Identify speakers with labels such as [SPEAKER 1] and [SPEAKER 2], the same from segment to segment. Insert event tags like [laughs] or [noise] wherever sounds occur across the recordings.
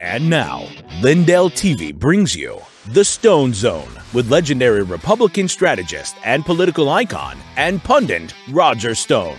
[SPEAKER 1] And now, Lindell TV brings you The Stone Zone with legendary Republican strategist and political icon and pundit Roger Stone.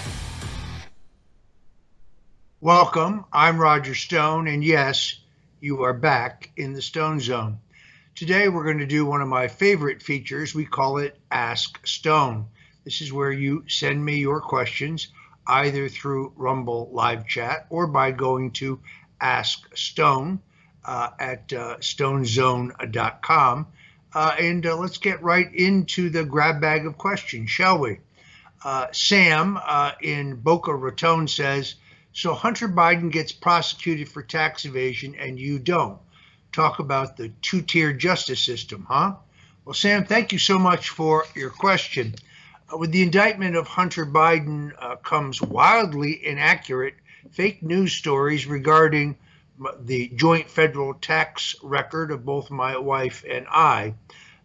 [SPEAKER 2] Welcome. I'm Roger Stone, and yes, you are back in the Stone Zone. Today, we're going to do one of my favorite features. We call it Ask Stone. This is where you send me your questions either through Rumble live chat or by going to Ask Stone uh, at uh, stonezone.com. Uh, and uh, let's get right into the grab bag of questions, shall we? Uh, Sam uh, in Boca Raton says, so Hunter Biden gets prosecuted for tax evasion and you don't. Talk about the two tier justice system, huh? Well, Sam, thank you so much for your question. Uh, with the indictment of Hunter Biden uh, comes wildly inaccurate fake news stories regarding the joint federal tax record of both my wife and I,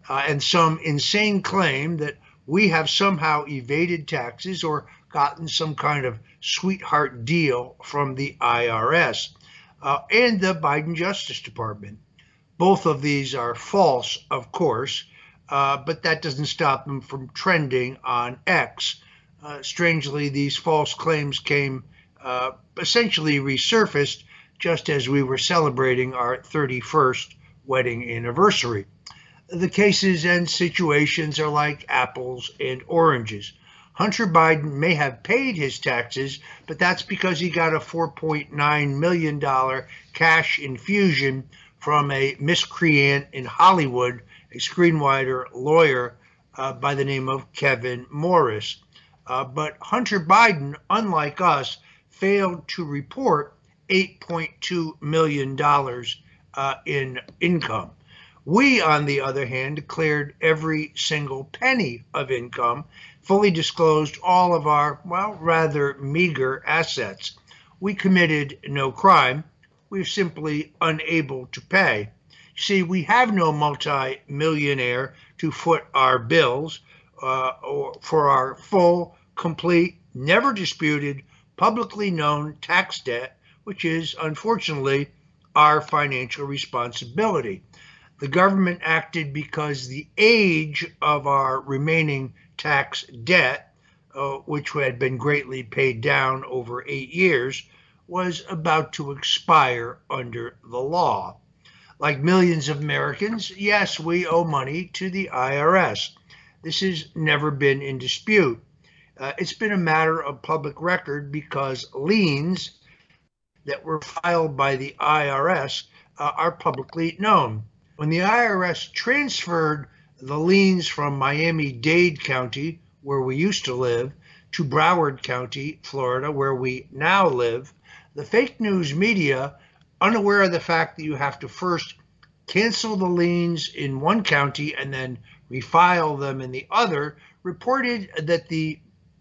[SPEAKER 2] uh, and some insane claim that we have somehow evaded taxes or gotten some kind of sweetheart deal from the IRS uh, and the Biden Justice Department. Both of these are false, of course, uh, but that doesn't stop them from trending on X. Uh, strangely, these false claims came uh, essentially resurfaced just as we were celebrating our 31st wedding anniversary. The cases and situations are like apples and oranges. Hunter Biden may have paid his taxes, but that's because he got a $4.9 million cash infusion from a miscreant in Hollywood, a screenwriter lawyer uh, by the name of Kevin Morris. Uh, but Hunter Biden, unlike us, failed to report $8.2 million uh, in income. We, on the other hand, declared every single penny of income fully disclosed all of our, well, rather meager assets. We committed no crime. We are simply unable to pay. See, we have no multi millionaire to foot our bills uh, or for our full, complete, never disputed, publicly known tax debt, which is unfortunately our financial responsibility. The government acted because the age of our remaining tax debt, uh, which had been greatly paid down over eight years, was about to expire under the law. Like millions of Americans, yes, we owe money to the IRS. This has never been in dispute. Uh, it's been a matter of public record because liens that were filed by the IRS uh, are publicly known. When the IRS transferred the liens from Miami Dade County, where we used to live, to Broward County, Florida, where we now live, the fake news media, unaware of the fact that you have to first cancel the liens in one county and then refile them in the other, reported that the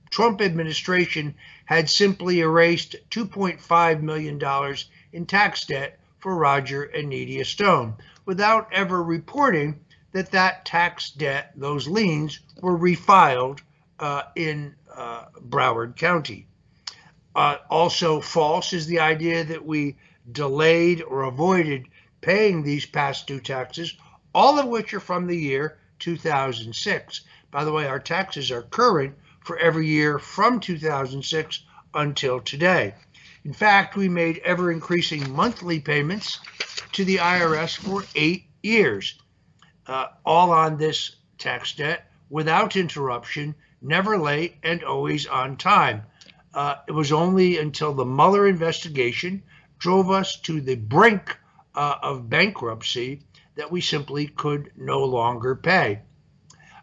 [SPEAKER 2] Trump administration had simply erased $2.5 million in tax debt for Roger and Nydia Stone. Without ever reporting that that tax debt, those liens, were refiled uh, in uh, Broward County. Uh, also, false is the idea that we delayed or avoided paying these past due taxes, all of which are from the year 2006. By the way, our taxes are current for every year from 2006 until today. In fact, we made ever increasing monthly payments to the IRS for eight years uh, all on this tax debt without interruption, never late, and always on time. Uh, it was only until the Mueller investigation drove us to the brink uh, of bankruptcy that we simply could no longer pay.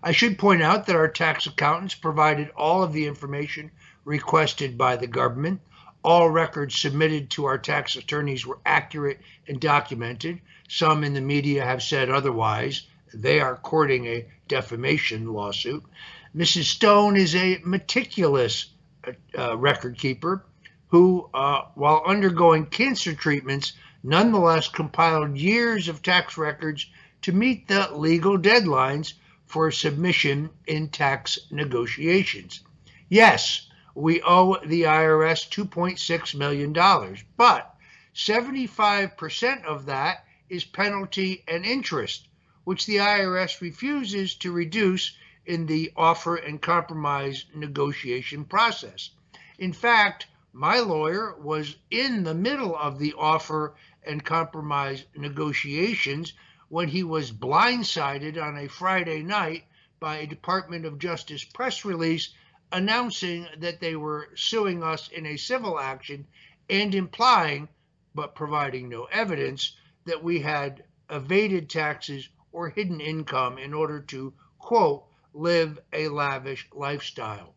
[SPEAKER 2] I should point out that our tax accountants provided all of the information requested by the government. All records submitted to our tax attorneys were accurate and documented. Some in the media have said otherwise. They are courting a defamation lawsuit. Mrs. Stone is a meticulous uh, record keeper who, uh, while undergoing cancer treatments, nonetheless compiled years of tax records to meet the legal deadlines for submission in tax negotiations. Yes, we owe the IRS $2.6 million, but 75% of that is penalty and interest, which the IRS refuses to reduce in the offer and compromise negotiation process. In fact, my lawyer was in the middle of the offer and compromise negotiations when he was blindsided on a Friday night by a Department of Justice press release announcing that they were suing us in a civil action and implying, but providing no evidence, that we had evaded taxes or hidden income in order to, quote, live a lavish lifestyle.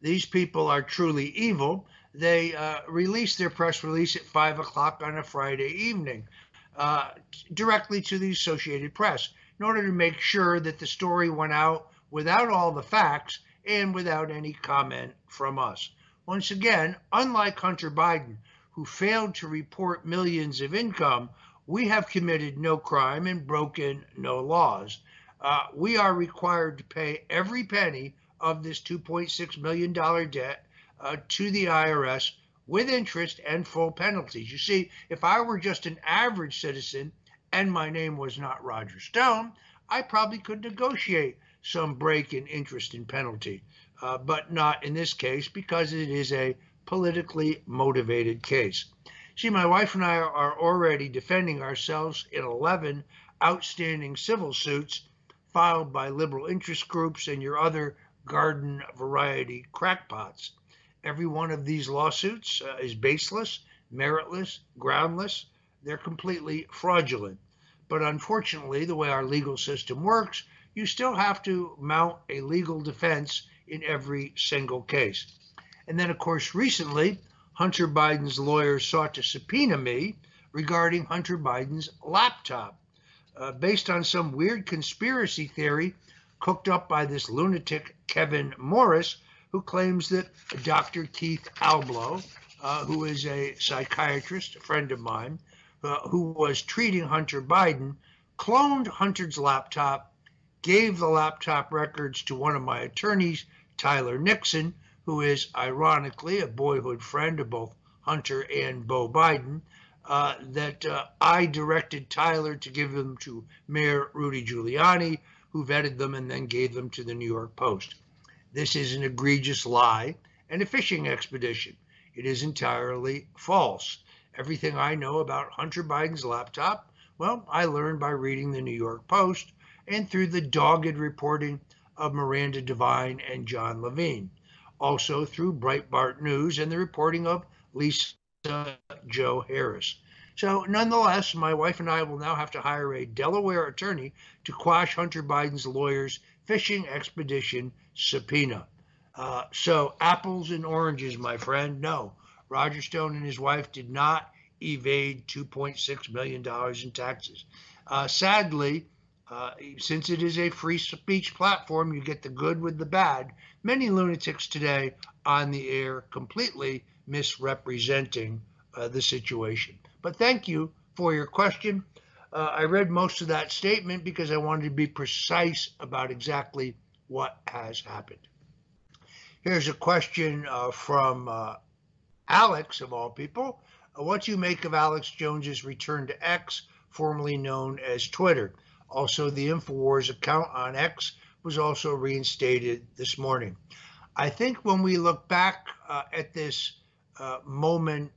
[SPEAKER 2] These people are truly evil. They uh, released their press release at 5 o'clock on a Friday evening uh, directly to the Associated Press in order to make sure that the story went out without all the facts and without any comment from us. Once again, unlike Hunter Biden, who failed to report millions of income, we have committed no crime and broken no laws. Uh, we are required to pay every penny of this $2.6 million debt uh, to the IRS with interest and full penalties. You see, if I were just an average citizen and my name was not Roger Stone, I probably could negotiate some break in interest and penalty, uh, but not in this case because it is a politically motivated case. See, my wife and I are already defending ourselves in 11 outstanding civil suits filed by liberal interest groups and your other garden variety crackpots. Every one of these lawsuits uh, is baseless, meritless, groundless. They're completely fraudulent. But unfortunately, the way our legal system works, you still have to mount a legal defense in every single case. And then, of course, recently, Hunter Biden's lawyers sought to subpoena me regarding Hunter Biden's laptop. Uh, based on some weird conspiracy theory cooked up by this lunatic Kevin Morris, who claims that Dr. Keith Ablow, uh, who is a psychiatrist, a friend of mine, uh, who was treating Hunter Biden, cloned Hunter's laptop, gave the laptop records to one of my attorneys, Tyler Nixon, who is ironically a boyhood friend of both Hunter and Beau Biden, uh, that uh, I directed Tyler to give them to Mayor Rudy Giuliani, who vetted them and then gave them to the New York Post. This is an egregious lie and a fishing expedition. It is entirely false. Everything I know about Hunter Biden's laptop, well, I learned by reading the New York Post and through the dogged reporting of Miranda Devine and John Levine. Also through Breitbart News and the reporting of Lisa Joe Harris. So, nonetheless, my wife and I will now have to hire a Delaware attorney to quash Hunter Biden's lawyer's fishing expedition subpoena. Uh, so, apples and oranges, my friend. No, Roger Stone and his wife did not evade $2.6 million in taxes. Uh, sadly, uh, since it is a free speech platform, you get the good with the bad. Many lunatics today on the air completely misrepresenting uh, the situation. But thank you for your question. Uh, I read most of that statement because I wanted to be precise about exactly what has happened. Here's a question uh, from uh, Alex, of all people. Uh, what do you make of Alex Jones's return to X, formerly known as Twitter? Also, the InfoWars account on X was also reinstated this morning. I think when we look back uh, at this uh, moment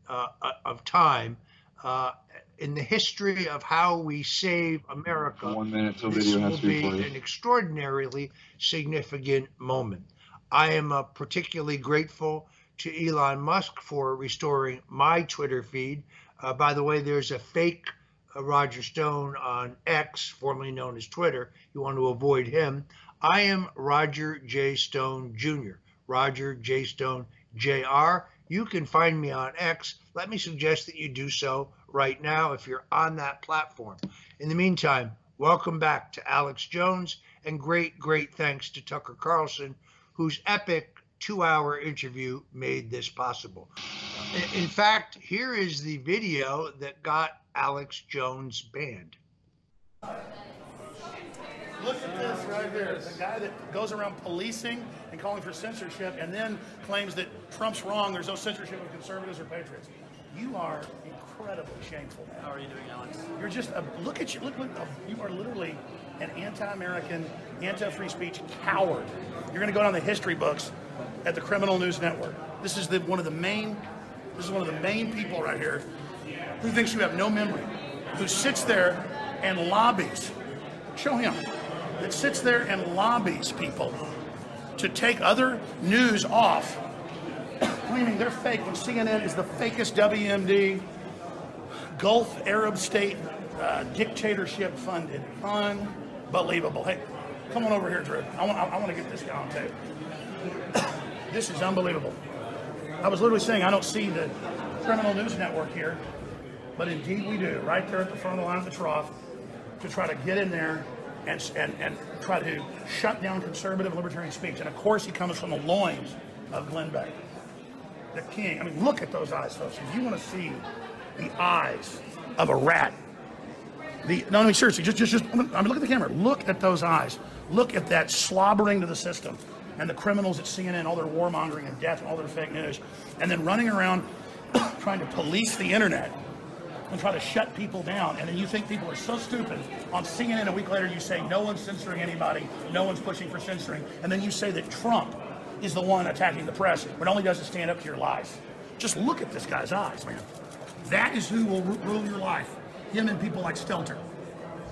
[SPEAKER 2] of time, uh, in the history of how we save America,
[SPEAKER 3] One minute till
[SPEAKER 2] this
[SPEAKER 3] video
[SPEAKER 2] will
[SPEAKER 3] has to be
[SPEAKER 2] an extraordinarily significant moment. I am uh, particularly grateful to Elon Musk for restoring my Twitter feed. Uh, by the way, there's a fake uh, Roger Stone on X, formerly known as Twitter. You want to avoid him. I am Roger J. Stone Jr., Roger J. Stone Jr. You can find me on X. Let me suggest that you do so right now if you're on that platform. In the meantime, welcome back to Alex Jones and great, great thanks to Tucker Carlson, whose epic two hour interview made this possible. In fact, here is the video that got Alex Jones banned.
[SPEAKER 3] Look at this right here. The guy that goes around policing and calling for censorship and then claims that Trump's wrong, there's no censorship of conservatives or patriots. You are incredibly shameful.
[SPEAKER 4] How are you doing, Alex?
[SPEAKER 3] You're just a look at you. Look, look, you are literally an anti-American, anti-free speech coward. You're going to go down the history books at the Criminal News Network. This is the one of the main. This is one of the main people right here who thinks you have no memory, who sits there and lobbies. Show him that sits there and lobbies people to take other news off, claiming they're fake when CNN is the fakest WMD Gulf Arab state uh, dictatorship funded. Unbelievable. Hey, come on over here, Drew. I want, I, I want to get this guy on tape. [coughs] this is unbelievable. I was literally saying I don't see the criminal news network here, but indeed we do, right there at the front of the line of the trough, to try to get in there and, and, and try to shut down conservative libertarian speech. And of course, he comes from the loins of Glenn Beck, the king. I mean, look at those eyes, folks. If you want to see the eyes of a rat, the no, I mean seriously, just just just I mean, look at the camera. Look at those eyes. Look at that slobbering to the system and the criminals at CNN, all their warmongering and death and all their fake news, and then running around [coughs] trying to police the internet and try to shut people down. And then you think people are so stupid. On CNN a week later, you say no one's censoring anybody, no one's pushing for censoring, and then you say that Trump is the one attacking the press when all he does is stand up to your lies. Just look at this guy's eyes, man. That is who will rule your life. Him and people like Stelter.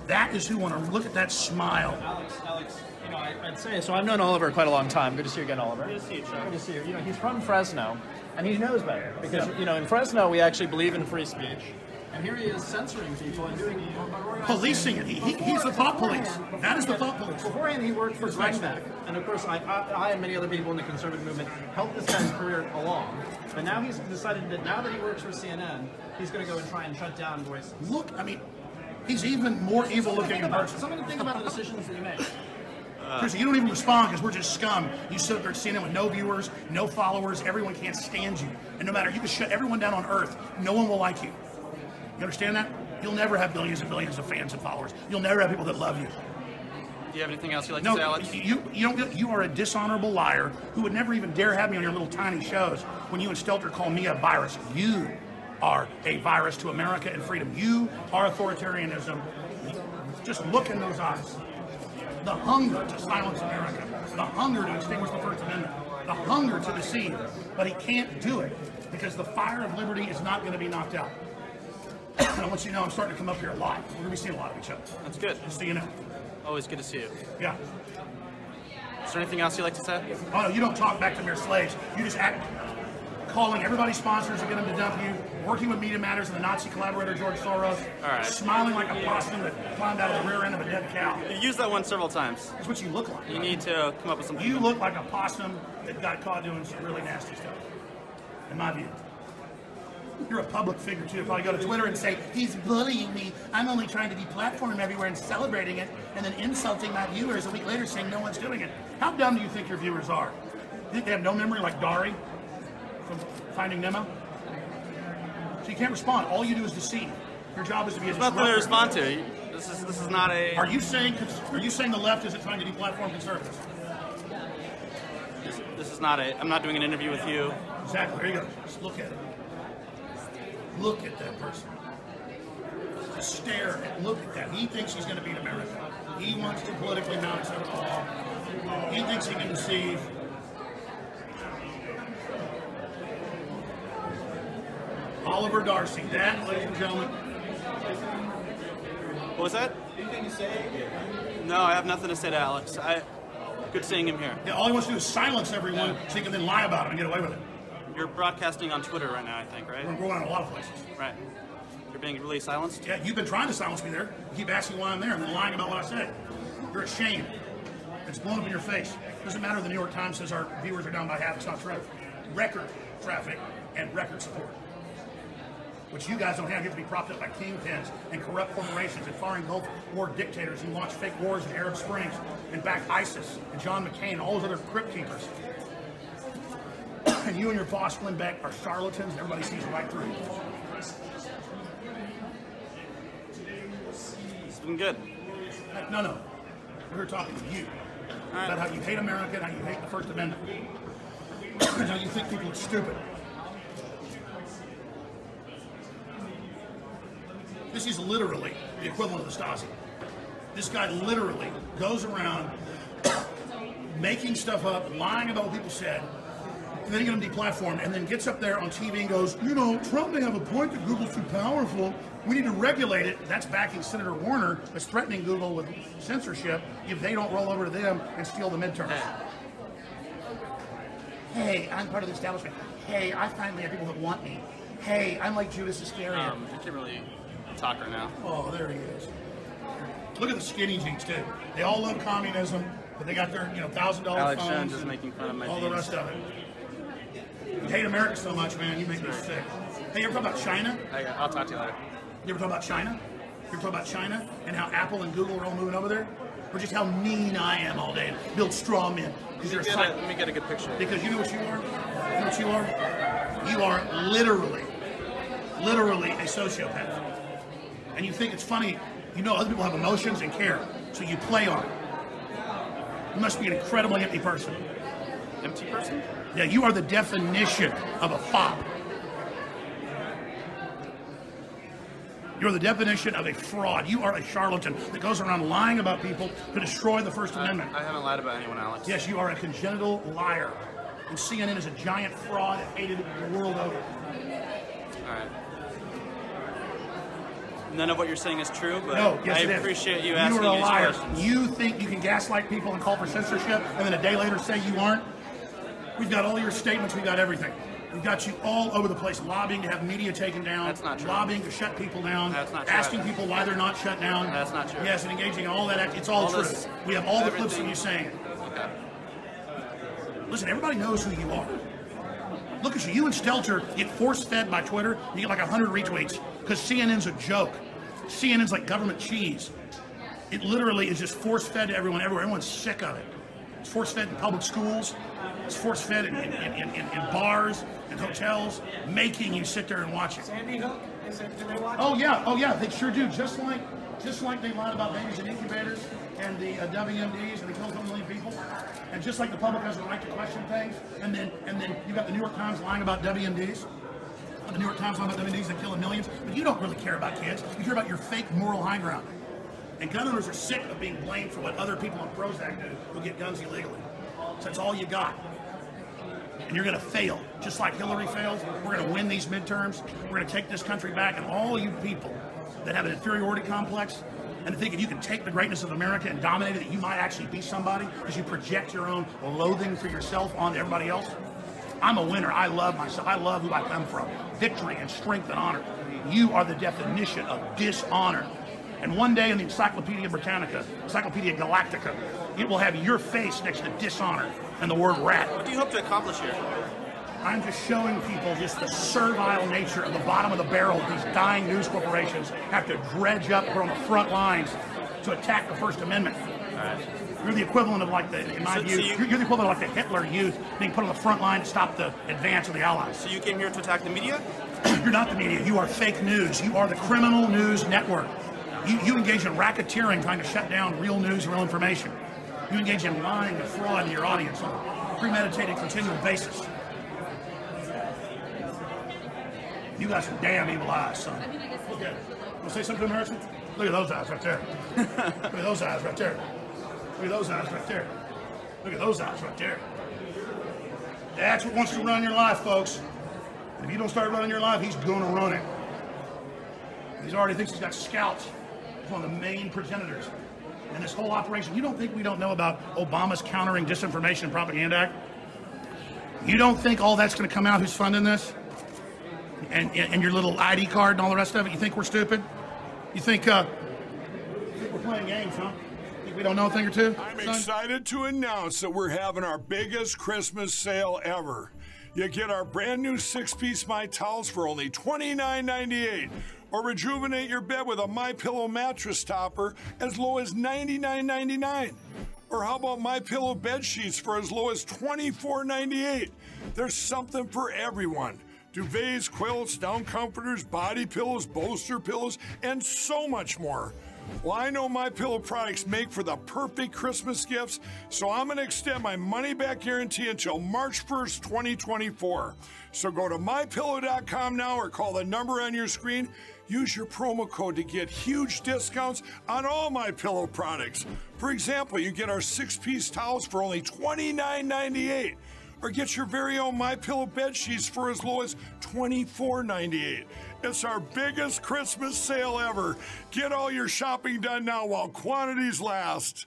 [SPEAKER 3] That is who want to look at that smile.
[SPEAKER 4] Alex, Alex, you know, I, would say so. I've known Oliver quite a long time. Good to see you again, Oliver.
[SPEAKER 5] Good to see you, Chuck.
[SPEAKER 4] Good to see you. You know, he's from Fresno, and he knows better because yeah. you know in Fresno we actually believe in free speech. And here he is censoring people and doing
[SPEAKER 3] policing it. He, he, he's the thought police. That is the thought police.
[SPEAKER 4] Beforehand, he worked for Glenn Beck, and of course, I, I, I, and many other people in the conservative movement helped this guy's career along. But now he's decided that now that he works for CNN, he's going to go and try and shut down voices.
[SPEAKER 3] Look, I mean, he's even more evil looking in person.
[SPEAKER 4] Something to think about the decisions that you make.
[SPEAKER 3] Uh, Chris, you don't even respond because we're just scum. You sit up there at CNN with no viewers, no followers. Everyone can't stand you. And no matter, you can shut everyone down on earth. No one will like you. You understand that? You'll never have billions and billions of fans and followers. You'll never have people that love you.
[SPEAKER 4] Do you have anything else you'd like
[SPEAKER 3] no,
[SPEAKER 4] to say, Alex?
[SPEAKER 3] You, you don't you are a dishonorable liar who would never even dare have me on your little tiny shows when you and Stelter call me a virus. You are a virus to America and freedom. You are authoritarianism. Just look in those eyes. The hunger to silence America, the hunger to extinguish the First Amendment, the hunger to deceive. But he can't do it because the fire of liberty is not going to be knocked out. [coughs] I want you to know I'm starting to come up here a lot. We're going to be seeing a lot of each other.
[SPEAKER 4] That's good.
[SPEAKER 3] Just so you know.
[SPEAKER 4] Always good to see you.
[SPEAKER 3] Yeah.
[SPEAKER 4] Is there anything else you'd like to say?
[SPEAKER 3] Oh, no, you don't talk back to mere slaves. You just act calling everybody's sponsors to get them to dump you, working with Media Matters and the Nazi collaborator George Soros,
[SPEAKER 4] All right.
[SPEAKER 3] smiling like a possum that climbed out of the rear end of a dead cow.
[SPEAKER 4] You used that one several times.
[SPEAKER 3] That's what you look like.
[SPEAKER 4] You need to come up with something.
[SPEAKER 3] You look like a possum that got caught doing some really nasty stuff, in my view. You're a public figure too. Probably go to Twitter and say, he's bullying me. I'm only trying to deplatform him everywhere and celebrating it, and then insulting my viewers a week later saying no one's doing it. How dumb do you think your viewers are? You think they have no memory like Dory from Finding Nemo? So you can't respond. All you do is deceive. Your job is to be a
[SPEAKER 4] There's nothing to respond to. This is this is not a.
[SPEAKER 3] Are you saying are you saying the left isn't trying to deplatform conservatives?
[SPEAKER 4] This, this is not a. I'm not doing an interview with you.
[SPEAKER 3] Exactly. There you go. Just look at it. Look at that person. Just stare and look at that. He thinks he's going to beat America. He wants to politically mount to. He thinks he can deceive. Oliver Darcy. That, ladies and gentlemen.
[SPEAKER 4] What was that?
[SPEAKER 5] Anything to say?
[SPEAKER 4] No, I have nothing to say to Alex. I good seeing him here.
[SPEAKER 3] Yeah, all he wants to do is silence everyone so he can then lie about him and get away with it.
[SPEAKER 4] You're broadcasting on Twitter right now, I think, right?
[SPEAKER 3] We're going on a lot of places.
[SPEAKER 4] Right. You're being really silenced?
[SPEAKER 3] Yeah, you've been trying to silence me there. You keep asking why I'm there and then lying about what I said. You're ashamed. It's blown up in your face. Doesn't matter if the New York Times says our viewers are down by half. It's not true. Record traffic and record support. Which you guys don't have. You have to be propped up by kingpins and corrupt corporations and foreign Gulf War dictators who launched fake wars in Arab Springs and back ISIS and John McCain and all those other crypt keepers. And [laughs] you and your boss, Glenn Beck, are charlatans. Everybody sees right through you.
[SPEAKER 5] It's been good.
[SPEAKER 3] No, no. We're talking to you about how you hate America and how you hate the First Amendment. and how you think people are stupid. This is literally the equivalent of the Stasi. This guy literally goes around [coughs] making stuff up, lying about what people said, and then get him deplatformed, and then gets up there on TV and goes, you know, Trump may have a point that Google's too powerful. We need to regulate it. That's backing Senator Warner, that's threatening Google with censorship if they don't roll over to them and steal the midterms. Hey, I'm part of the establishment. Hey, I finally have people that want me. Hey, I'm like Judas Iscariot.
[SPEAKER 5] Um, I can't really talk right now.
[SPEAKER 3] Oh, there he is. Look at the skinny jeans too. They all love communism, but they got their you know thousand dollar phones. Alex.
[SPEAKER 5] Jones is making fun of my
[SPEAKER 3] all the rest of it. You hate America so much, man. You make me sick. Hey, you ever talk about China?
[SPEAKER 5] Oh, I, I'll talk to you later.
[SPEAKER 3] You ever talk about China? You ever talk about China and how Apple and Google are all moving over there? Or just how mean I am all day, build straw men because you're a
[SPEAKER 5] a- let me get a good picture.
[SPEAKER 3] because you know what you are? You know what you are? You are literally, literally a sociopath. And you think it's funny, you know other people have emotions and care, so you play on it. You must be an incredibly empty person.
[SPEAKER 5] Empty person?
[SPEAKER 3] Yeah, you are the definition of a fop. You're the definition of a fraud. You are a charlatan that goes around lying about people to destroy the First Amendment.
[SPEAKER 5] I haven't lied about anyone, Alex.
[SPEAKER 3] Yes, you are a congenital liar. And CNN is a giant fraud and hated the world over.
[SPEAKER 5] All right. None of what you're saying is true, but
[SPEAKER 3] No, yes,
[SPEAKER 5] I appreciate you
[SPEAKER 3] You are a liar.
[SPEAKER 5] questions.
[SPEAKER 3] You think you can gaslight people and call for censorship, and then a day later say you aren't? We've got all your statements. We've got everything. We've got you all over the place, lobbying to have media taken down.
[SPEAKER 5] That's not true.
[SPEAKER 3] Lobbying to shut people down.
[SPEAKER 5] That's not true.
[SPEAKER 3] Asking people why they're not shut down.
[SPEAKER 5] That's not true.
[SPEAKER 3] Yes, and engaging in all that. Act- It's all,
[SPEAKER 5] All
[SPEAKER 3] true.
[SPEAKER 5] this-
[SPEAKER 3] we have all the clips of you saying it.
[SPEAKER 5] Okay.
[SPEAKER 3] Listen, everybody knows who you are. Look at you. You and Stelter get force fed by Twitter. You get like 100 retweets because CNN's a joke. CNN's like government cheese. It literally is just force fed to everyone everywhere. Everyone's sick of it. It's force fed in public schools. It's force fed in, in, in, in, in bars and hotels, making you sit there and watch it.
[SPEAKER 6] Sandy Hook, is it, do they watch
[SPEAKER 3] Oh yeah, oh yeah, they sure do. Just like, just like they lied about babies in incubators and the uh, WMDs and they killed a million people, and just like the public has the right to question things, and then and then you got the New York Times lying about WMDs. The New York Times lying about WMDs that killing millions, but you don't really care about kids. You care about your fake moral high ground. And gun owners are sick of being blamed for what other people on Prozac do who get guns illegally. So that's all you got and you're going to fail. Just like Hillary failed, we're going to win these midterms. We're going to take this country back, and all you people that have an inferiority complex and think if you can take the greatness of America and dominate it, that you might actually be somebody because you project your own loathing for yourself onto everybody else. I'm a winner. I love myself. I love who I come from. Victory and strength and honor. You are the definition of dishonor. And one day in the Encyclopedia Britannica, Encyclopedia Galactica, it will have your face next to dishonor and the word rat.
[SPEAKER 5] What do you hope to accomplish here?
[SPEAKER 3] I'm just showing people just the servile nature of the bottom of the barrel these dying news corporations have to dredge up on the front lines to attack the First Amendment. You're the equivalent of like the, in my
[SPEAKER 5] So-
[SPEAKER 3] view,
[SPEAKER 5] so you-
[SPEAKER 3] you're, you're the equivalent of like the Hitler Youth being put on the front line to stop the advance of the Allies.
[SPEAKER 5] So you came here to attack the media? [clears throat]
[SPEAKER 3] You're not the media. You are fake news. You are the criminal news network. You, you engage in racketeering, trying to shut down real news, real information. You engage in lying and fraud to your audience on a premeditated, continual basis. You got some damn evil eyes, son. Look at. Want to say something, Harrison? Look at those eyes right there. Look at those eyes right there. Look at those eyes right there. Look at those eyes right there. That's what wants to run your life, folks. And if you don't start running your life, he's going to run it. He's already thinks he's got scouts. One of the main progenitors. And this whole operation, you don't think we don't know about Obama's Countering Disinformation and Propaganda Act? You don't think all that's going to come out who's funding this? And, and, and your little ID card and all the rest of it? You think we're stupid? You think, uh, you think we're playing games, huh? Think we don't know a thing or two?
[SPEAKER 7] I'm
[SPEAKER 3] son?
[SPEAKER 7] excited to announce that we're having our biggest Christmas sale ever. You get our brand new six piece My Towels for only $29.98. Or rejuvenate your bed with a My Pillow mattress topper as low as $99.99. Or how about My Pillow bed sheets for as low as $24.98? There's something for everyone. Duvets, quilts, down comforters, body pillows, bolster pillows, and so much more. Well, I know my pillow products make for the perfect Christmas gifts, so I'm going to extend my money back guarantee until March 1st, 2024. So go to mypillow.com now or call the number on your screen. Use your promo code to get huge discounts on all my pillow products. For example, you get our 6-piece towels for only $29.98 or get your very own My Pillow bed sheets for as low as $24.98. It's our biggest Christmas sale ever. Get all your shopping done now while quantities last.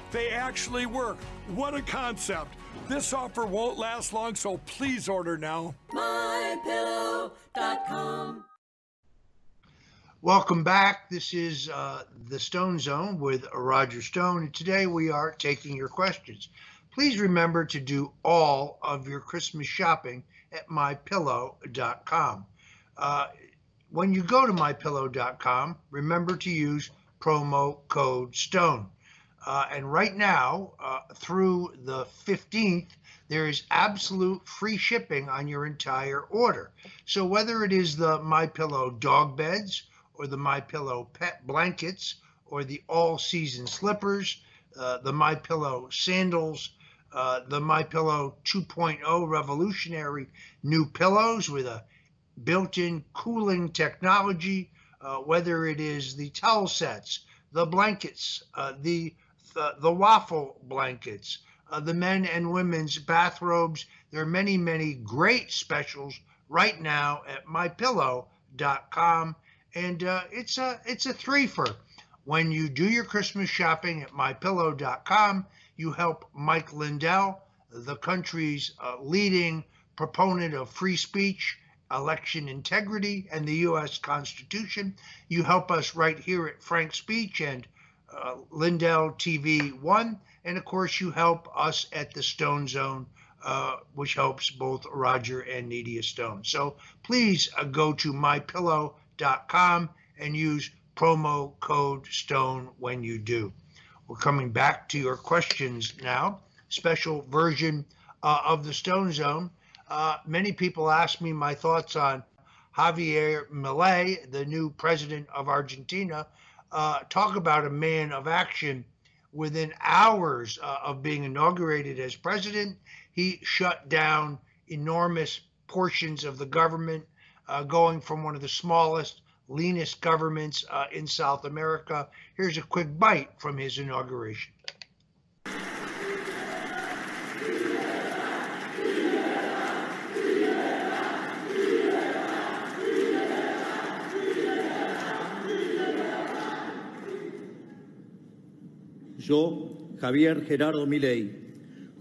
[SPEAKER 7] They actually work. What a concept! This offer won't last long, so please order now.
[SPEAKER 8] MyPillow.com.
[SPEAKER 2] Welcome back. This is uh, the Stone Zone with Roger Stone, and today we are taking your questions. Please remember to do all of your Christmas shopping at mypillow.com. Uh, when you go to mypillow.com, remember to use promo code STONE. Uh, and right now, uh, through the 15th, there is absolute free shipping on your entire order. So whether it is the My Pillow dog beds or the My Pillow pet blankets or the all season slippers, uh, the My Pillow sandals, uh, the My Pillow 2.0 revolutionary new pillows with a built-in cooling technology, uh, whether it is the towel sets, the blankets, uh, the the, the waffle blankets, uh, the men and women's bathrobes. There are many, many great specials right now at mypillow.com, and uh, it's a it's a threefer. When you do your Christmas shopping at mypillow.com, you help Mike Lindell, the country's uh, leading proponent of free speech, election integrity, and the U.S. Constitution. You help us right here at Frank Speech and uh, Lindell TV One, and of course you help us at the Stone Zone, uh, which helps both Roger and Nydia Stone. So please uh, go to mypillow.com and use promo code Stone when you do. We're coming back to your questions now. Special version uh, of the Stone Zone. Uh, many people ask me my thoughts on Javier Milei, the new president of Argentina, uh, talk about a man of action. Within hours uh, of being inaugurated as president, he shut down enormous portions of the government, uh, going from one of the smallest leanest governments uh, in South America. Here's a quick bite from his inauguration.
[SPEAKER 8] Yo, Javier Gerardo Milei,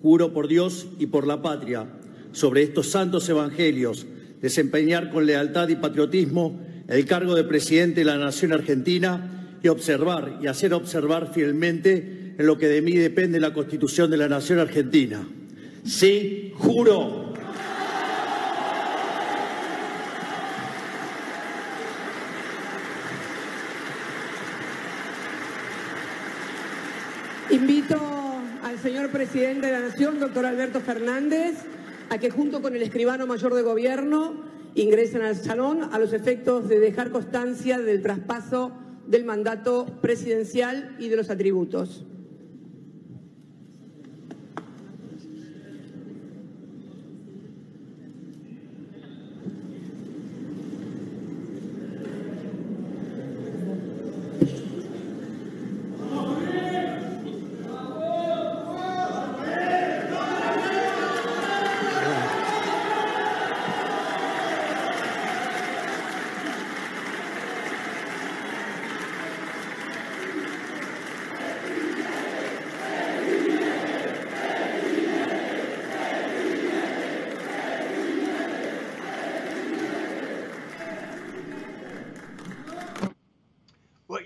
[SPEAKER 8] juro por Dios y por la patria sobre estos santos evangelios desempeñar con lealtad y patriotismo el cargo de presidente de la Nación Argentina y observar y hacer observar fielmente en lo que de mí depende la Constitución de la Nación Argentina. Sí, juro.
[SPEAKER 9] Invito al presidente de la Nación, doctor Alberto Fernández, a que junto con el escribano mayor de gobierno ingresen al salón a los efectos de dejar constancia del traspaso del mandato presidencial y de los atributos.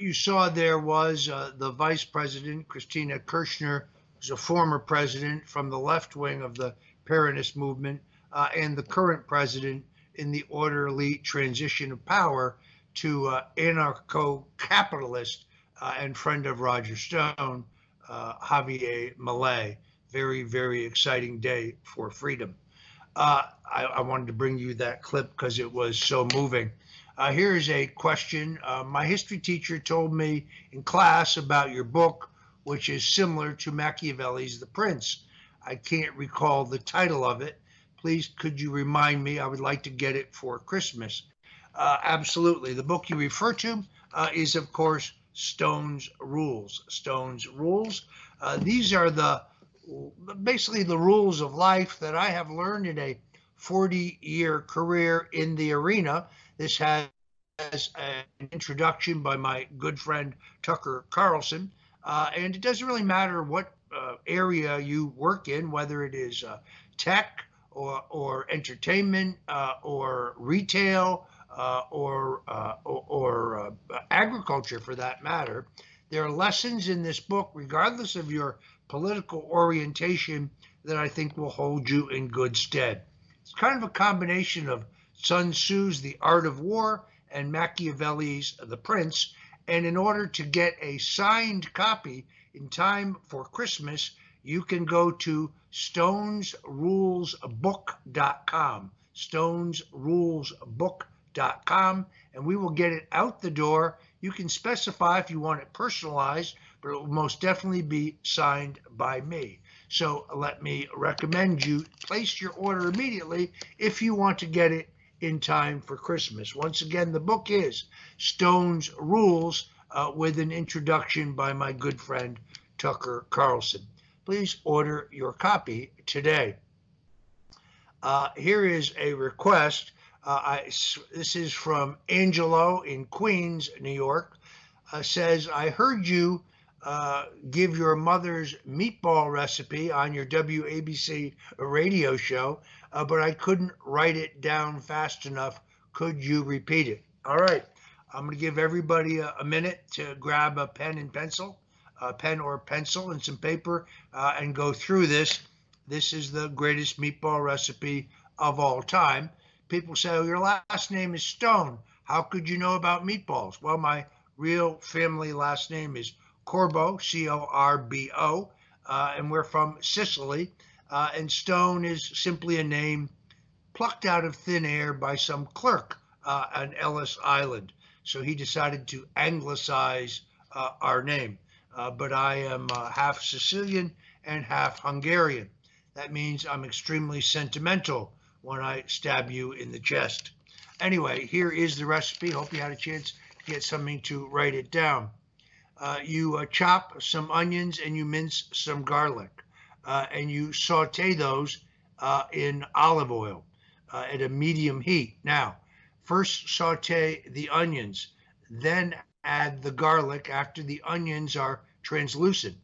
[SPEAKER 2] You saw there was uh, the vice president, Cristina Kirchner, who's a former president from the left wing of the Peronist movement, uh, and the current president in the orderly transition of power to uh, anarcho capitalist uh, and friend of Roger Stone, uh, Javier Milei. Very, very exciting day for freedom. Uh, I, I wanted to bring you that clip because it was so moving. Uh, here's a question. Uh, my history teacher told me in class about your book, which is similar to Machiavelli's The Prince. I can't recall the title of it. Please, could you remind me? I would like to get it for Christmas. Uh, absolutely. The book you refer to uh, is, of course, Stone's Rules. Stone's Rules. Uh, these are the basically the rules of life that I have learned in a 40 year career in the arena. This has an introduction by my good friend Tucker Carlson. Uh, and it doesn't really matter what uh, area you work in, whether it is uh, tech or, or entertainment uh, or retail uh, uh, or, or agriculture for that matter. There are lessons in this book, regardless of your political orientation, that I think will hold you in good stead. It's kind of a combination of Sun Tzu's The Art of War and Machiavelli's The Prince. And in order to get a signed copy in time for Christmas, you can go to stonesrulesbook.com. Stonesrulesbook.com, and we will get it out the door. You can specify if you want it personalized, but it will most definitely be signed by me. So let me recommend you place your order immediately if you want to get it in time for Christmas. Once again, the book is Stone's Rules uh, with an introduction by my good friend Tucker Carlson. Please order your copy today. Uh, here is a request. Uh, I, this is from Angelo in Queens, New York. Uh, says, I heard you uh, give your mother's meatball recipe on your WABC radio show, uh, but I couldn't write it down fast enough. Could you repeat it? All right. I'm going to give everybody a, a, minute to grab a pen and pencil, a pen or pencil and some paper, uh, and go through this. This is the greatest meatball recipe of all time. People say, oh, your last name is Stone. How could you know about meatballs? Well, my real family last name is Corbo, C O R B O, uh, and we're from Sicily. Uh, and Stone is simply a name plucked out of thin air by some clerk uh, on Ellis Island. So he decided to anglicize uh, our name. Uh, but I am uh, half Sicilian and half Hungarian. That means I'm extremely sentimental when I stab you in the chest. Anyway, here is the recipe. Hope you had a chance to get something to write it down. Uh, you chop some onions and you mince some garlic, uh, and you saute those uh, in olive oil uh, at a medium heat. Now, first saute the onions, then add the garlic after the onions are translucent.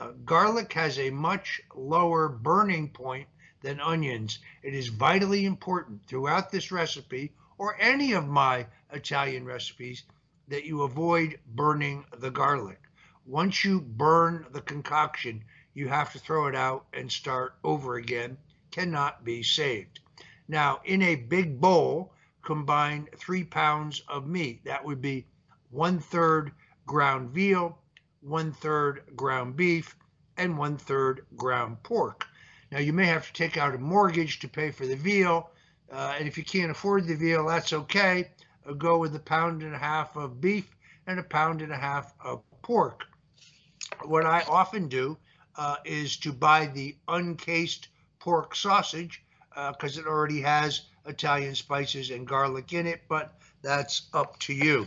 [SPEAKER 2] Uh, garlic has a much lower burning point than onions. It is vitally important throughout this recipe or any of my Italian recipes that you avoid burning the garlic. Once you burn the concoction, you have to throw it out and start over again. Cannot be saved. Now, in a big bowl, combine three pounds of meat. That would be one third ground veal, one third ground beef, and one third ground pork. Now, you may have to take out a mortgage to pay for the veal, uh, and if you can't afford the veal, that's okay. Uh, go with a pound and a half of beef and a pound and a half of pork. What I often do uh, is to buy the uncased pork sausage because uh, it already has Italian spices and garlic in it, but that's up to you.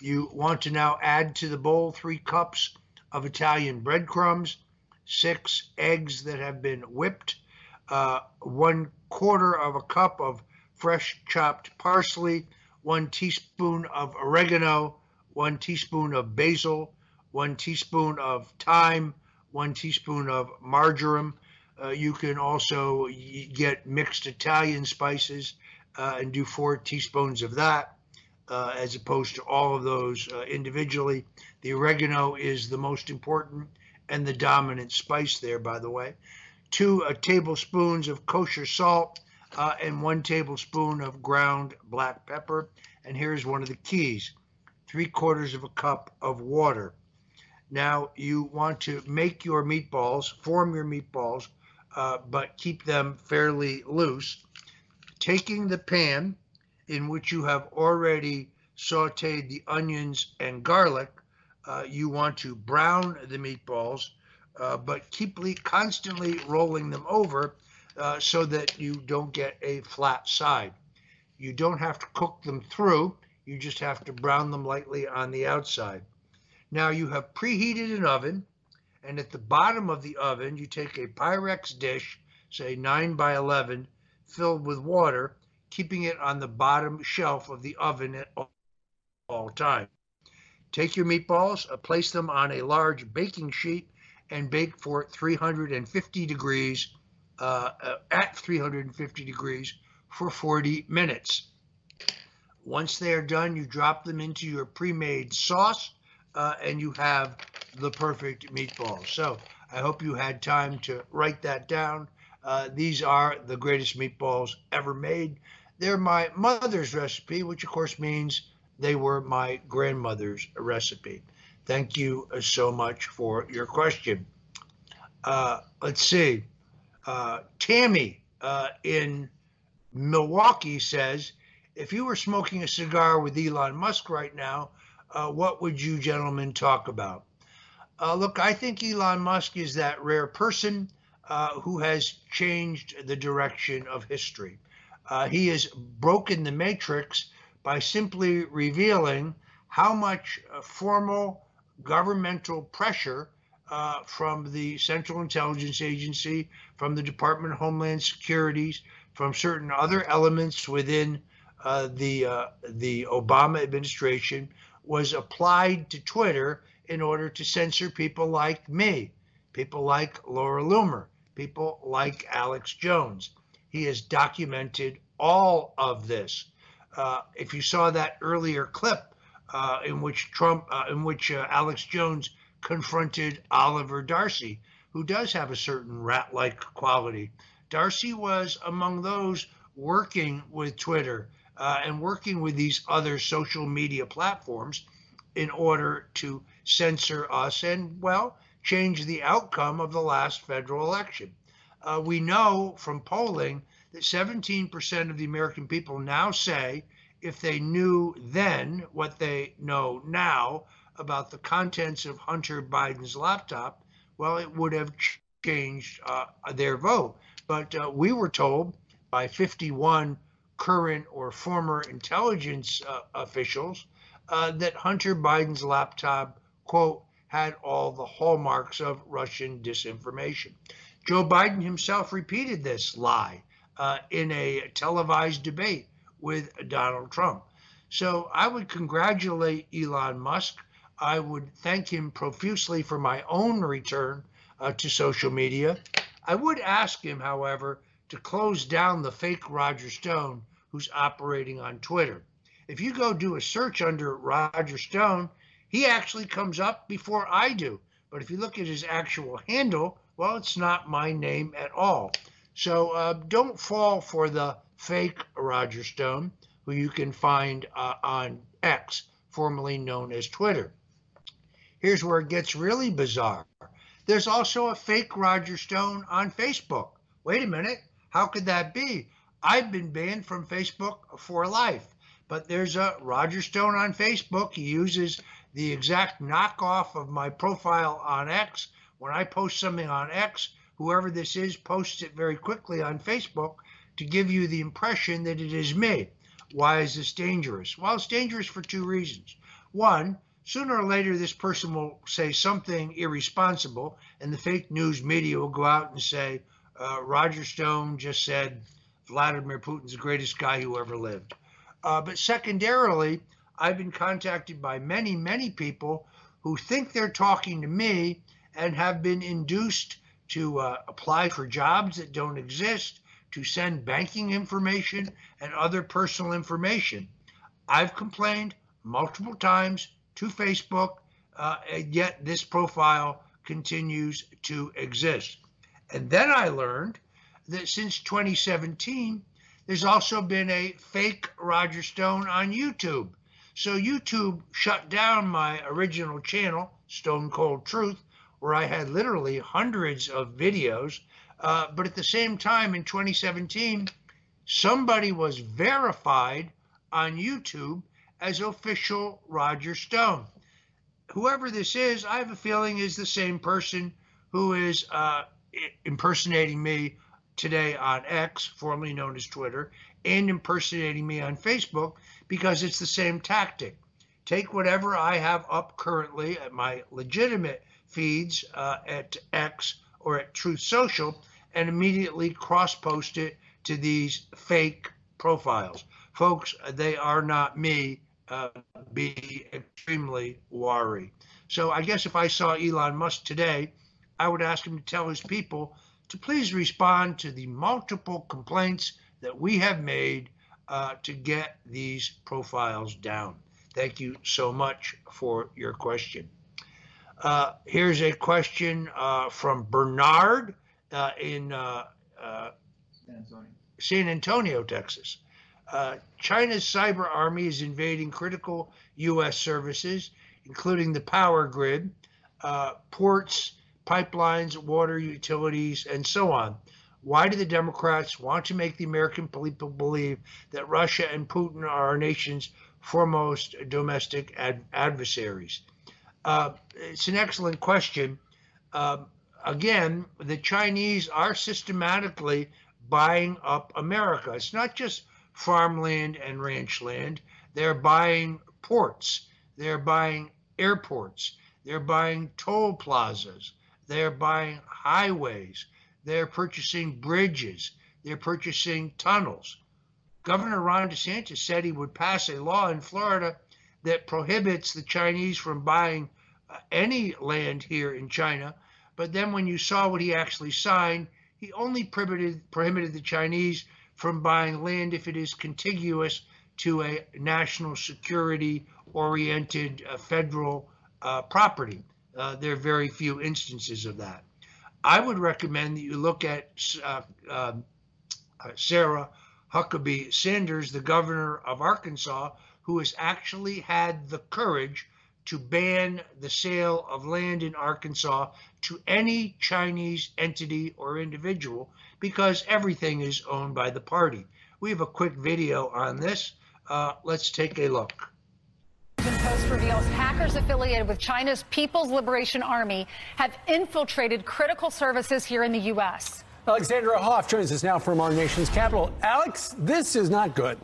[SPEAKER 2] You want to now add to the bowl three cups of Italian breadcrumbs, six eggs that have been whipped, uh, one quarter of a cup of fresh chopped parsley, one teaspoon of oregano, one teaspoon of basil, one teaspoon of thyme, one teaspoon of marjoram. Uh, you can also get mixed Italian spices uh, and do four teaspoons of that uh, as opposed to all of those uh, individually. The oregano is the most important and the dominant spice there, by the way. Two uh, tablespoons of kosher salt uh, and one tablespoon of ground black pepper. And here's one of the keys three quarters of a cup of water. Now, you want to make your meatballs, form your meatballs, uh, but keep them fairly loose. Taking the pan in which you have already sauteed the onions and garlic, uh, you want to brown the meatballs, uh, but keep constantly rolling them over uh, so that you don't get a flat side. You don't have to cook them through, you just have to brown them lightly on the outside. Now you have preheated an oven, and at the bottom of the oven, you take a Pyrex dish, say 9 by 11, filled with water, keeping it on the bottom shelf of the oven at all, all time. Take your meatballs, uh, place them on a large baking sheet, and bake for 350 degrees uh, uh, at 350 degrees for 40 minutes. Once they are done, you drop them into your pre-made sauce uh, and you have the perfect meatballs. So I hope you had time to write that down. Uh, these are the greatest meatballs ever made. They're my mother's recipe, which of course means they were my grandmother's recipe. Thank you so much for your question. Uh, let's see. Uh, Tammy uh, in Milwaukee says, if you were smoking a cigar with Elon Musk right now, uh, what would you gentlemen talk about? Uh, look, I think Elon Musk is that rare person uh, who has changed the direction of history. Uh, he has broken the matrix by simply revealing how much formal governmental pressure uh, from the Central Intelligence Agency, from the Department of Homeland Security, from certain other elements within uh, the uh, the Obama administration was applied to Twitter in order to censor people like me, people like Laura Loomer, people like Alex Jones. He has documented all of this. Uh, if you saw that earlier clip uh, in which Trump, uh, in which Alex Jones confronted Oliver Darcy, who does have a certain rat like quality. Darcy was among those working with Twitter uh, and working with these other social media platforms in order to censor us and, well, change the outcome of the last federal election. Uh, we know from polling that 17% of the American people now say if they knew then what they know now, about the contents of Hunter Biden's laptop, well, it would have changed uh, their vote. But uh, we were told by 51 current or former intelligence uh, officials uh, that Hunter Biden's laptop, quote, had all the hallmarks of Russian disinformation. Joe Biden himself repeated this lie uh, in a televised debate with Donald Trump. So I would congratulate Elon Musk. I would thank him profusely for my own return uh, to social media. I would ask him, however, to close down the fake Roger Stone who's operating on Twitter. If you go do a search under Roger Stone, he actually comes up before I do. But if you look at his actual handle, well, it's not my name at all. So uh, don't fall for the fake Roger Stone, who you can find uh, on X, formerly known as Twitter. Here's where it gets really bizarre. There's also a fake Roger Stone on Facebook. Wait a minute. How could that be? I've been banned from Facebook for life. But there's a Roger Stone on Facebook. He uses the exact knockoff of my profile on X. When I post something on X, whoever this is posts it very quickly on Facebook to give you the impression that it is me. Why is this dangerous? Well, it's dangerous for two reasons. One, sooner or later, this person will say something irresponsible, and the fake news media will go out and say, uh, Roger Stone just said Vladimir Putin's greatest guy who ever lived. Uh, but secondarily, I've been contacted by many, many people who think they're talking to me and have been induced to uh, apply for jobs that don't exist, to send banking information and other personal information. I've complained multiple times to Facebook, uh, and yet this profile continues to exist. And then I learned that since 2017, there's also been a fake Roger Stone on YouTube. So YouTube shut down my original channel, Stone Cold Truth, where I had literally hundreds of videos. Uh, but at the same time, in 2017, somebody was verified on YouTube as official Roger Stone. Whoever this is, I have a feeling is the same person who is uh, impersonating me today on X, formerly known as Twitter, and impersonating me on Facebook because it's the same tactic. Take whatever I have up currently at my legitimate feeds uh, at X or at Truth Social and immediately cross post it to these fake profiles. Folks, they are not me. Uh, be extremely wary. So I guess if I saw Elon Musk today, I would ask him to tell his people to please respond to the multiple complaints that we have made uh, to get these profiles down. Thank you so much for your question. Uh, here's a question uh, from Bernard uh, in uh, uh, San Antonio. San Antonio, Texas. China's cyber army is invading critical U.S. services, including the power grid, ports, pipelines, water utilities, and so on. Why do the Democrats want to make the American people believe that Russia and Putin are our nation's foremost domestic ad- adversaries? Uh, it's an excellent question. Uh, again, the Chinese are systematically buying up America. It's not just farmland and ranch land, they're buying ports, they're buying airports, they're buying toll plazas, they're buying highways. They're purchasing bridges. They're purchasing tunnels. Governor Ron DeSantis said he would pass a law in Florida that prohibits the Chinese from buying uh, any land here in China. But then when you saw what he actually signed, he only prohibited, prohibited the Chinese from buying land if it is contiguous to a national security oriented uh, federal uh, property. Uh, there are very few instances of that. I would recommend that you look at uh, um, uh, Sarah Huckabee Sanders, the governor of Arkansas, who has actually had the courage to ban the sale of land in Arkansas to any Chinese entity or individual because everything is owned by the party. We have a quick video on this. Uh, let's take a look.
[SPEAKER 10] Post reveals hackers affiliated with China's People's Liberation Army have infiltrated critical services here in the U.S.
[SPEAKER 11] Alexandra Hoff joins us now from our nation's capital. Alex, this is not good.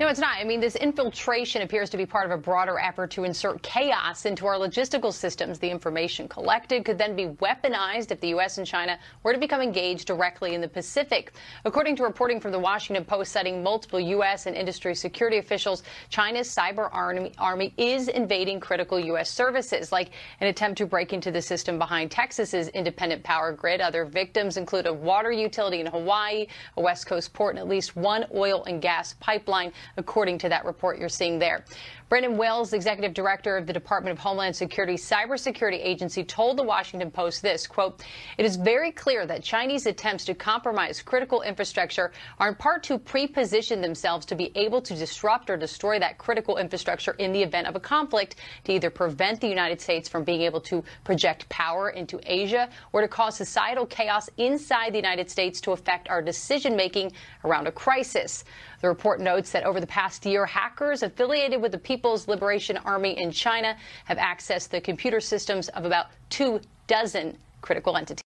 [SPEAKER 12] No, it's not. I mean, this infiltration appears to be part of a broader effort to insert chaos into our logistical systems. The information collected could then be weaponized if the U.S. and China were to become engaged directly in the Pacific. According to reporting from the Washington Post citing multiple U.S. and industry security officials, China's cyber army, army is invading critical U.S. services, like an attempt to break into the system behind Texas's independent power grid. Other victims include a water utility in Hawaii, a West Coast port, and at least one oil and gas pipeline according to that report you're seeing there. Brandon Wales, executive director of the Department of Homeland Security Cybersecurity Agency, told the Washington Post this, quote, it is very clear that Chinese attempts to compromise critical infrastructure are in part to pre-position themselves to be able to disrupt or destroy that critical infrastructure in the event of a conflict to either prevent the United States from being able to project power into Asia or to cause societal chaos inside the United States to affect our decision making around a crisis. The report notes that over the past year, hackers affiliated with the People's Liberation Army in China have accessed the computer systems of about two dozen critical entities.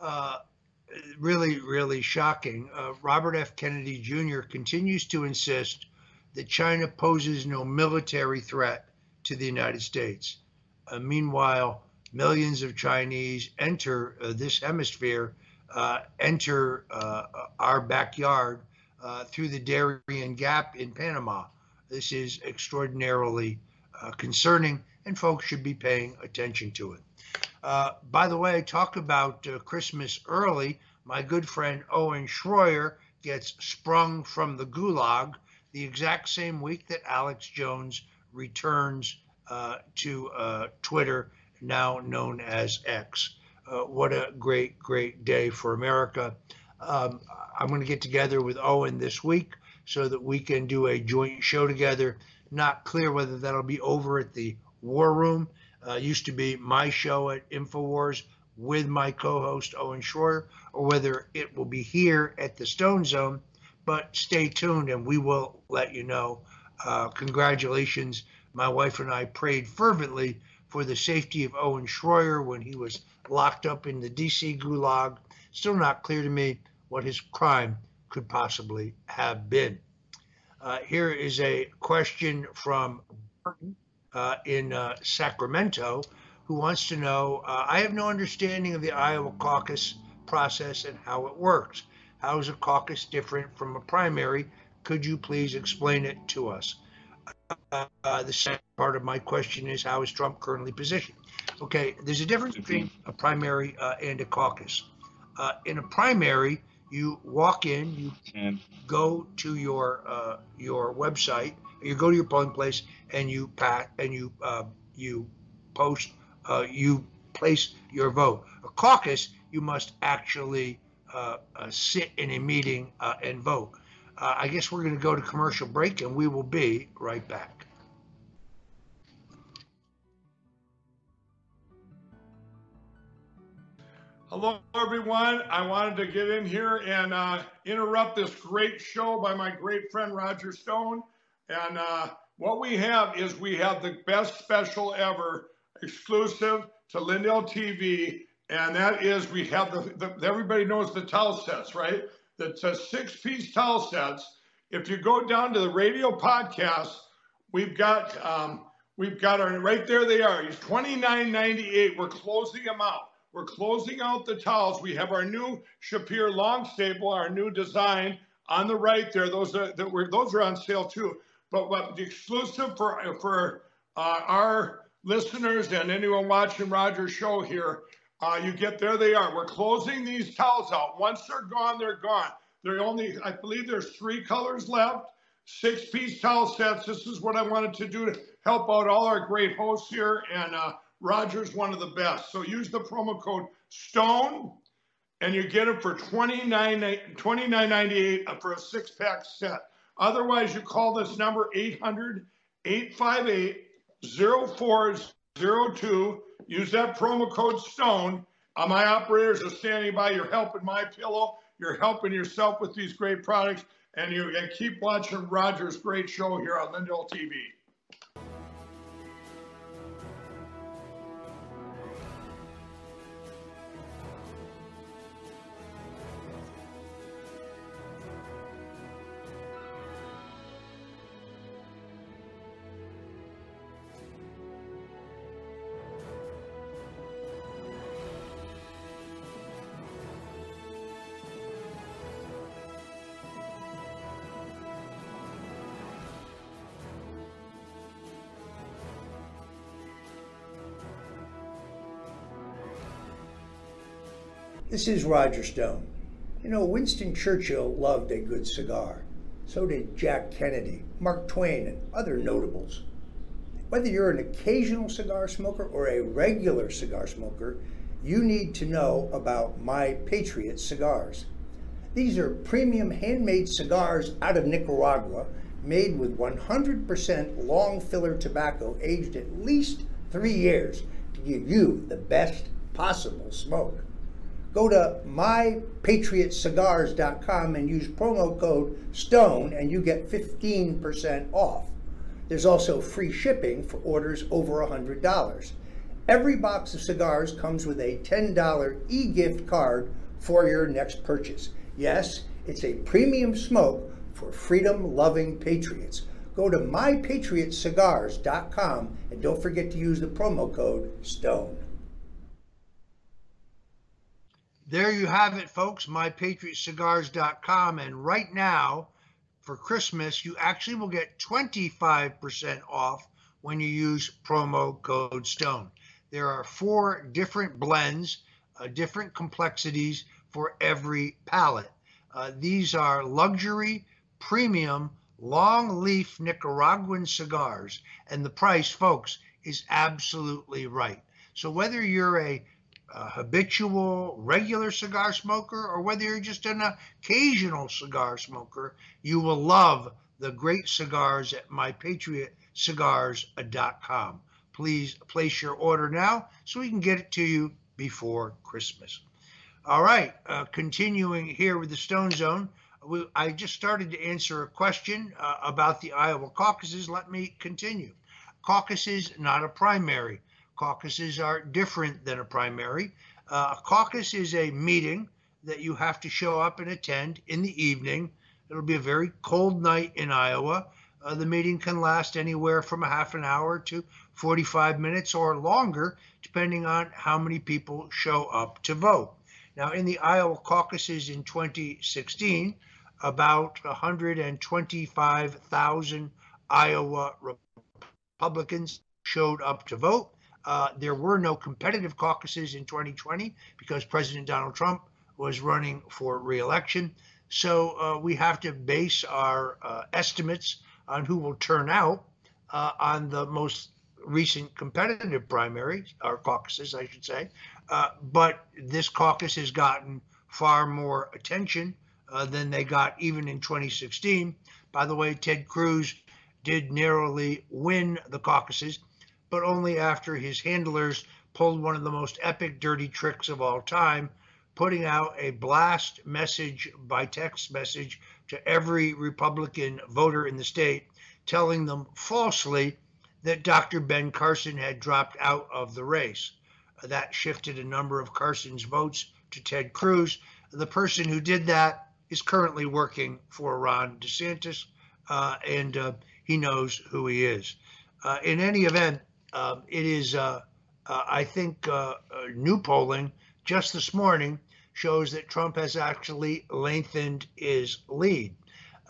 [SPEAKER 2] Uh, really, really shocking. Uh, Robert F. Kennedy Jr. continues to insist that China poses no military threat to the United States. Uh, meanwhile, millions of Chinese enter uh, this hemisphere, uh, enter uh, our backyard through the Darien Gap in Panama. This is extraordinarily uh, concerning, and folks should be paying attention to it. Uh, by the way, I talked about uh, Christmas early. My good friend Owen Schroyer gets sprung from the gulag the exact same week that Alex Jones returns uh, to uh, Twitter, now known as X. Uh, what a great, great day for America. Um, I'm going to get together with Owen this week so that we can do a joint show together. Not clear whether that'll be over at the War Room. Uh, used to be my show at InfoWars with my co-host Owen Schroyer, or whether it will be here at the Stone Zone. But stay tuned, and we will let you know. Uh, congratulations. My wife and I prayed fervently for the safety of Owen Schroyer when he was locked up in the DC gulag. Still not clear to me what his crime could possibly have been. Uh, here is a question from uh, in uh, Sacramento who wants to know uh, I have no understanding of the Iowa caucus process and how it works. How is a caucus different from a primary? Could you please explain it to us? Uh, uh, the second part of my question is how is Trump currently positioned? Okay, there's a difference between a primary and a caucus. in a primary, you walk in, you go to your uh, your website, you go to your polling place, and you pat and you uh, you post, uh, you place your vote. A caucus, you must actually uh, uh, sit in a meeting uh, and vote. I guess we're going to go to commercial break, and we will be right back.
[SPEAKER 7] Hello, everyone. I wanted to get in here and uh, interrupt this great show by my great friend Roger Stone. And uh, what we have is we have the best special ever, exclusive to Lindell TV. And that is we have the, the everybody knows the towel sets, right? That's a six piece towel sets. If you go down to the radio podcast, we've got um, we've got our right there. They are. He's twenty nine ninety eight. We're closing them out. We're closing out the towels. We have our new Shapir long staple, our new design on the right there. Those are that were those are on sale too. But what the exclusive for for uh, our listeners and anyone watching Roger's show here, uh, you get there. They are. We're closing these towels out. Once they're gone, they're gone. There only, I believe, there's three colors left. Six piece towel sets. This is what I wanted to do to help out all our great hosts here and. Uh, Roger's one of the best. So use the promo code STONE and you get it for $29.98 $29 for a six pack set. Otherwise, you call this number 800 858 0402. Use that promo code STONE. Uh, my operators are standing by. You're helping my pillow. You're helping yourself with these great products. And you and keep watching Roger's great show here on Lindell TV.
[SPEAKER 13] This is Roger Stone. You know, Winston Churchill loved a good cigar. So did Jack Kennedy, Mark Twain, and other notables. Whether you're an occasional cigar smoker or a regular cigar smoker, you need to know about My Patriot cigars. These are premium handmade cigars out of Nicaragua made with 100% long filler tobacco aged at least three years to give you the best possible smoke. Go to mypatriotcigars.com and use promo code STONE and you get 15% off. There's also free shipping for orders over $100. Every box of cigars comes with a $10 e-gift card for your next purchase. Yes, it's a premium smoke for freedom-loving patriots. Go to mypatriotcigars.com and don't forget to use the promo code STONE.
[SPEAKER 2] There you have it, folks, mypatriotcigars.com. And right now, for Christmas, you actually will get 25% off when you use promo code STONE. There are four different blends, uh, different complexities for every palate. Uh, these are luxury, premium, long leaf Nicaraguan cigars. And the price, folks, is absolutely right. So whether you're a a habitual, regular cigar smoker, or whether you're just an occasional cigar smoker, you will love the great cigars at mypatriotcigars.com. Please place your order now so we can get it to you before Christmas. All right, uh, continuing here with the Stone Zone, we, I just started to answer a question uh, about the Iowa caucuses. Let me continue. Caucuses, not a primary. Caucuses are different than a primary. Uh, a caucus is a meeting that you have to show up and attend in the evening. It'll be a very cold night in Iowa. Uh, the meeting can last anywhere from a half an hour to 45 minutes or longer, depending on how many people show up to vote. Now, in the Iowa caucuses in 2016, about 125,000 Iowa Republicans showed up to vote. Uh, there were no competitive caucuses in 2020 because President Donald Trump was running for reelection. So uh, we have to base our uh, estimates on who will turn out uh, on the most recent competitive primaries, or caucuses, I should say. Uh, but this caucus has gotten far more attention uh, than they got even in 2016. By the way, Ted Cruz did narrowly win the caucuses but only after his handlers pulled one of the most epic dirty tricks of all time, putting out a blast message by text message to every Republican voter in the state, telling them falsely that Dr. Ben Carson had dropped out of the race. That shifted a number of Carson's votes to Ted Cruz. The person who did that is currently working for Ron DeSantis, uh, and uh, he knows who he is. Uh, in any event, um, it is, uh, uh, I think, uh, uh, new polling just this morning shows that Trump has actually lengthened his lead.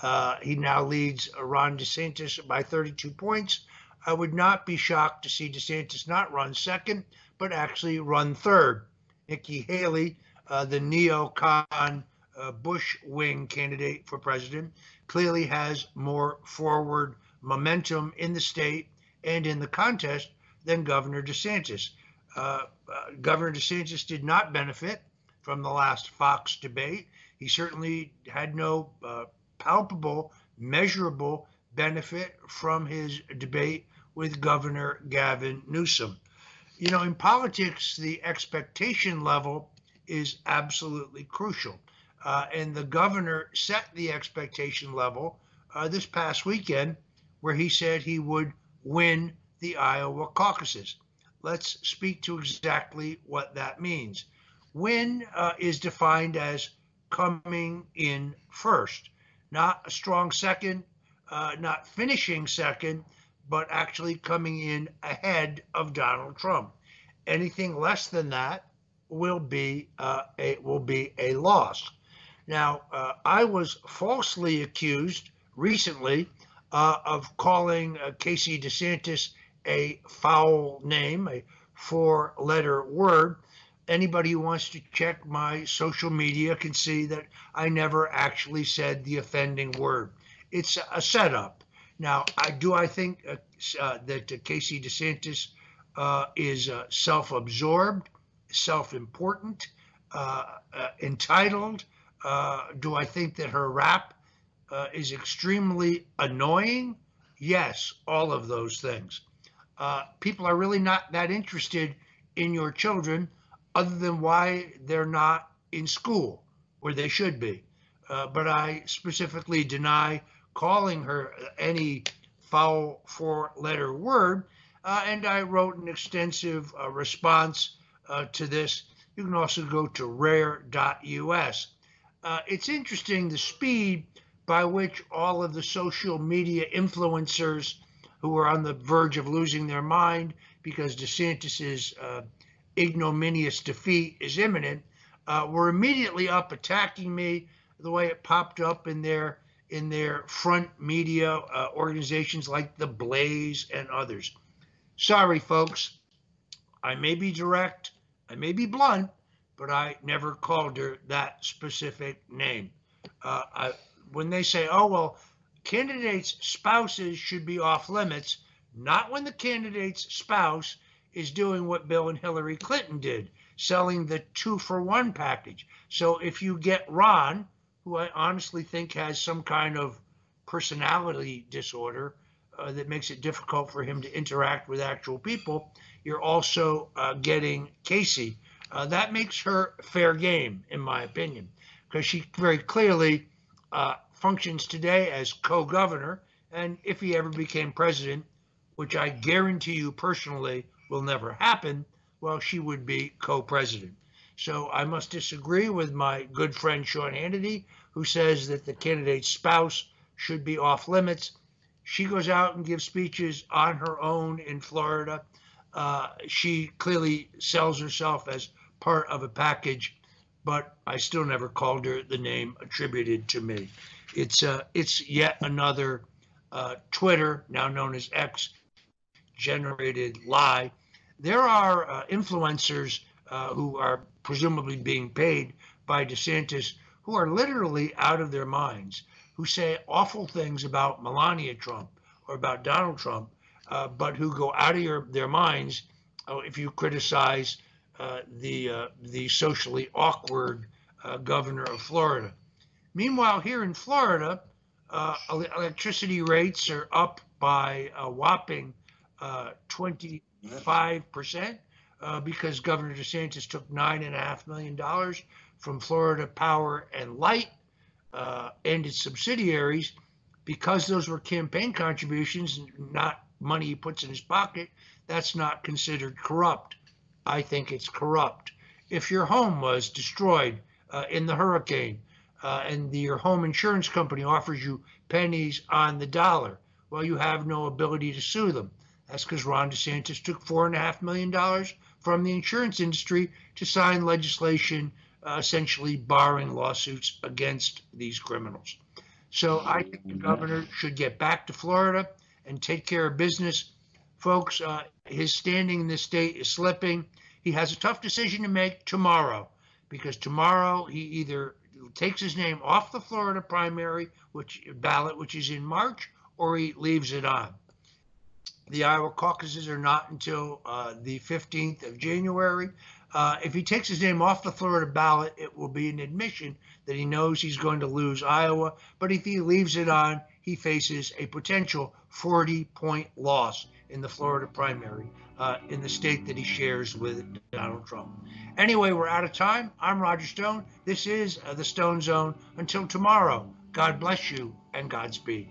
[SPEAKER 2] Uh, he now leads Ron DeSantis by 32 points. I would not be shocked to see DeSantis not run second, but actually run third. Nikki Haley, the neocon Bush wing candidate for president, clearly has more forward momentum in the state and in the contest than Governor DeSantis. Uh, uh, Governor DeSantis did not benefit from the last Fox debate. He certainly had no uh, palpable, measurable benefit from his debate with Governor Gavin Newsom. You know, in politics, the expectation level is absolutely crucial. Uh, and the governor set the expectation level uh, this past weekend, where he said he would win the Iowa caucuses. Let's speak to exactly what that means. Win uh, is defined as coming in first, not a strong second, uh, not finishing second, but actually coming in ahead of Donald Trump. Anything less than that will be uh, a will be a loss. Now, uh, I was falsely accused recently uh, of calling uh, Casey DeSantis a foul name, a four letter word. anybody who wants to check my social media can see that I never actually said the offending word. It's a setup. Now, I do I think uh, uh, that uh, Casey DeSantis uh, is uh, self-absorbed, self-important, uh, entitled. do I think that her rap is extremely annoying? Yes, all of those things. people are really not that interested in your children other than why they're not in school where they should be. Uh, but I specifically deny calling her any foul four letter word. Uh, and I wrote an extensive uh, response uh, to this. You can also go to rare.us. Uh, it's interesting the speed by which all of the social media influencers who are on the verge of losing their mind because DeSantis's uh, ignominious defeat is imminent, uh, were immediately up attacking me the way it popped up in their in their front media uh, organizations like the Blaze and others. Sorry, folks. I may be direct, I may be blunt, but I never called her that specific name. Uh, I, when they say, "Oh well," candidates' spouses should be off limits, not when the candidate's spouse is doing what Bill and Hillary Clinton did, selling the two for one package. So if you get Ron, who I honestly think has some kind of personality disorder uh, that makes it difficult for him to interact with actual people, you're also uh, getting Casey. Uh, that makes her fair game, in my opinion, because she very clearly uh, functions today as co governor. And if he ever became president, which I guarantee you personally will never happen, well, she would be co president. So I must disagree with my good friend Sean Hannity, who says that the candidate's spouse should be off limits. She goes out and gives speeches on her own in Florida. Uh, she clearly sells herself as part of a package, but I still never called her the name attributed to me. It's uh, it's yet another uh, Twitter, now known as X, generated lie there are uh, influencers uh, who are presumably being paid by DeSantis who are literally out of their minds, who say awful things about Melania Trump or about Donald Trump, uh, but who go out of your, their minds uh, if you criticize the uh, the socially awkward governor of Florida. Meanwhile, here in Florida, electricity rates are up by a whopping 25%. uh, because Governor DeSantis took nine and a half million dollars from Florida Power and Light uh, and its subsidiaries because those were campaign contributions, not money he puts in his pocket. That's not considered corrupt. I think it's corrupt. If your home was destroyed uh, in the hurricane uh, and the, your home insurance company offers you pennies on the dollar, well, you have no ability to sue them. That's because Ron DeSantis took $4.5 million from the insurance industry to sign legislation uh, essentially barring lawsuits against these criminals. So I think the governor should get back to Florida and take care of business. Folks, uh, his standing in this state is slipping. He has a tough decision to make tomorrow because tomorrow he either takes his name off the Florida primary which ballot, which is in March, or he leaves it on. The Iowa caucuses are not until uh, the 15th of January. Uh, if he takes his name off the Florida ballot, it will be an admission that he knows he's going to lose Iowa. But if he leaves it on, he faces a potential 40 point loss in the Florida primary uh, in the state that he shares with Donald Trump. Anyway, we're out of time. I'm Roger Stone. This is uh, the Stone Zone. Until tomorrow, God bless you and Godspeed.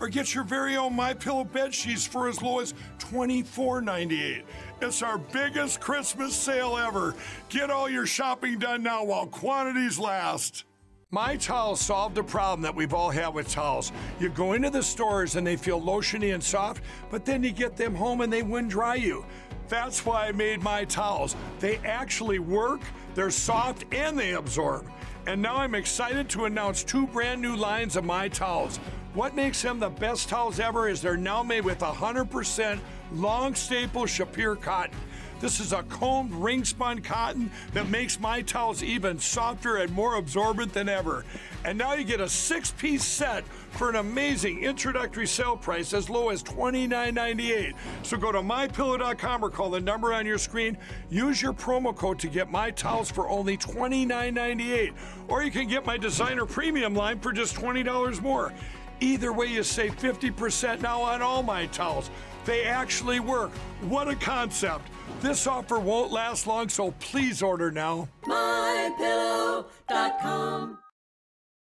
[SPEAKER 7] or get your very own My Pillow bed sheets for as low as $24.98. It's our biggest Christmas sale ever. Get all your shopping done now while quantities last. My Towels solved a problem that we've all had with towels. You go into the stores and they feel lotiony and soft, but then you get them home and they wind dry you. That's why I made my towels. They actually work, they're soft, and they absorb. And now I'm excited to announce two brand new lines of my towels. What makes them the best towels ever is they're now made with 100% long staple Shapir cotton. This is a combed ring spun cotton that makes my towels even softer and more absorbent than ever. And now you get a six piece set for an amazing introductory sale price as low as $29.98. So go to mypillow.com or call the number on your screen. Use your promo code to get my towels for only $29.98. Or you can get my designer premium line for just $20 more. Either way, you save 50% now on all my towels. They actually work. What a concept. This offer won't last long, so please order now.
[SPEAKER 14] MyPillow.com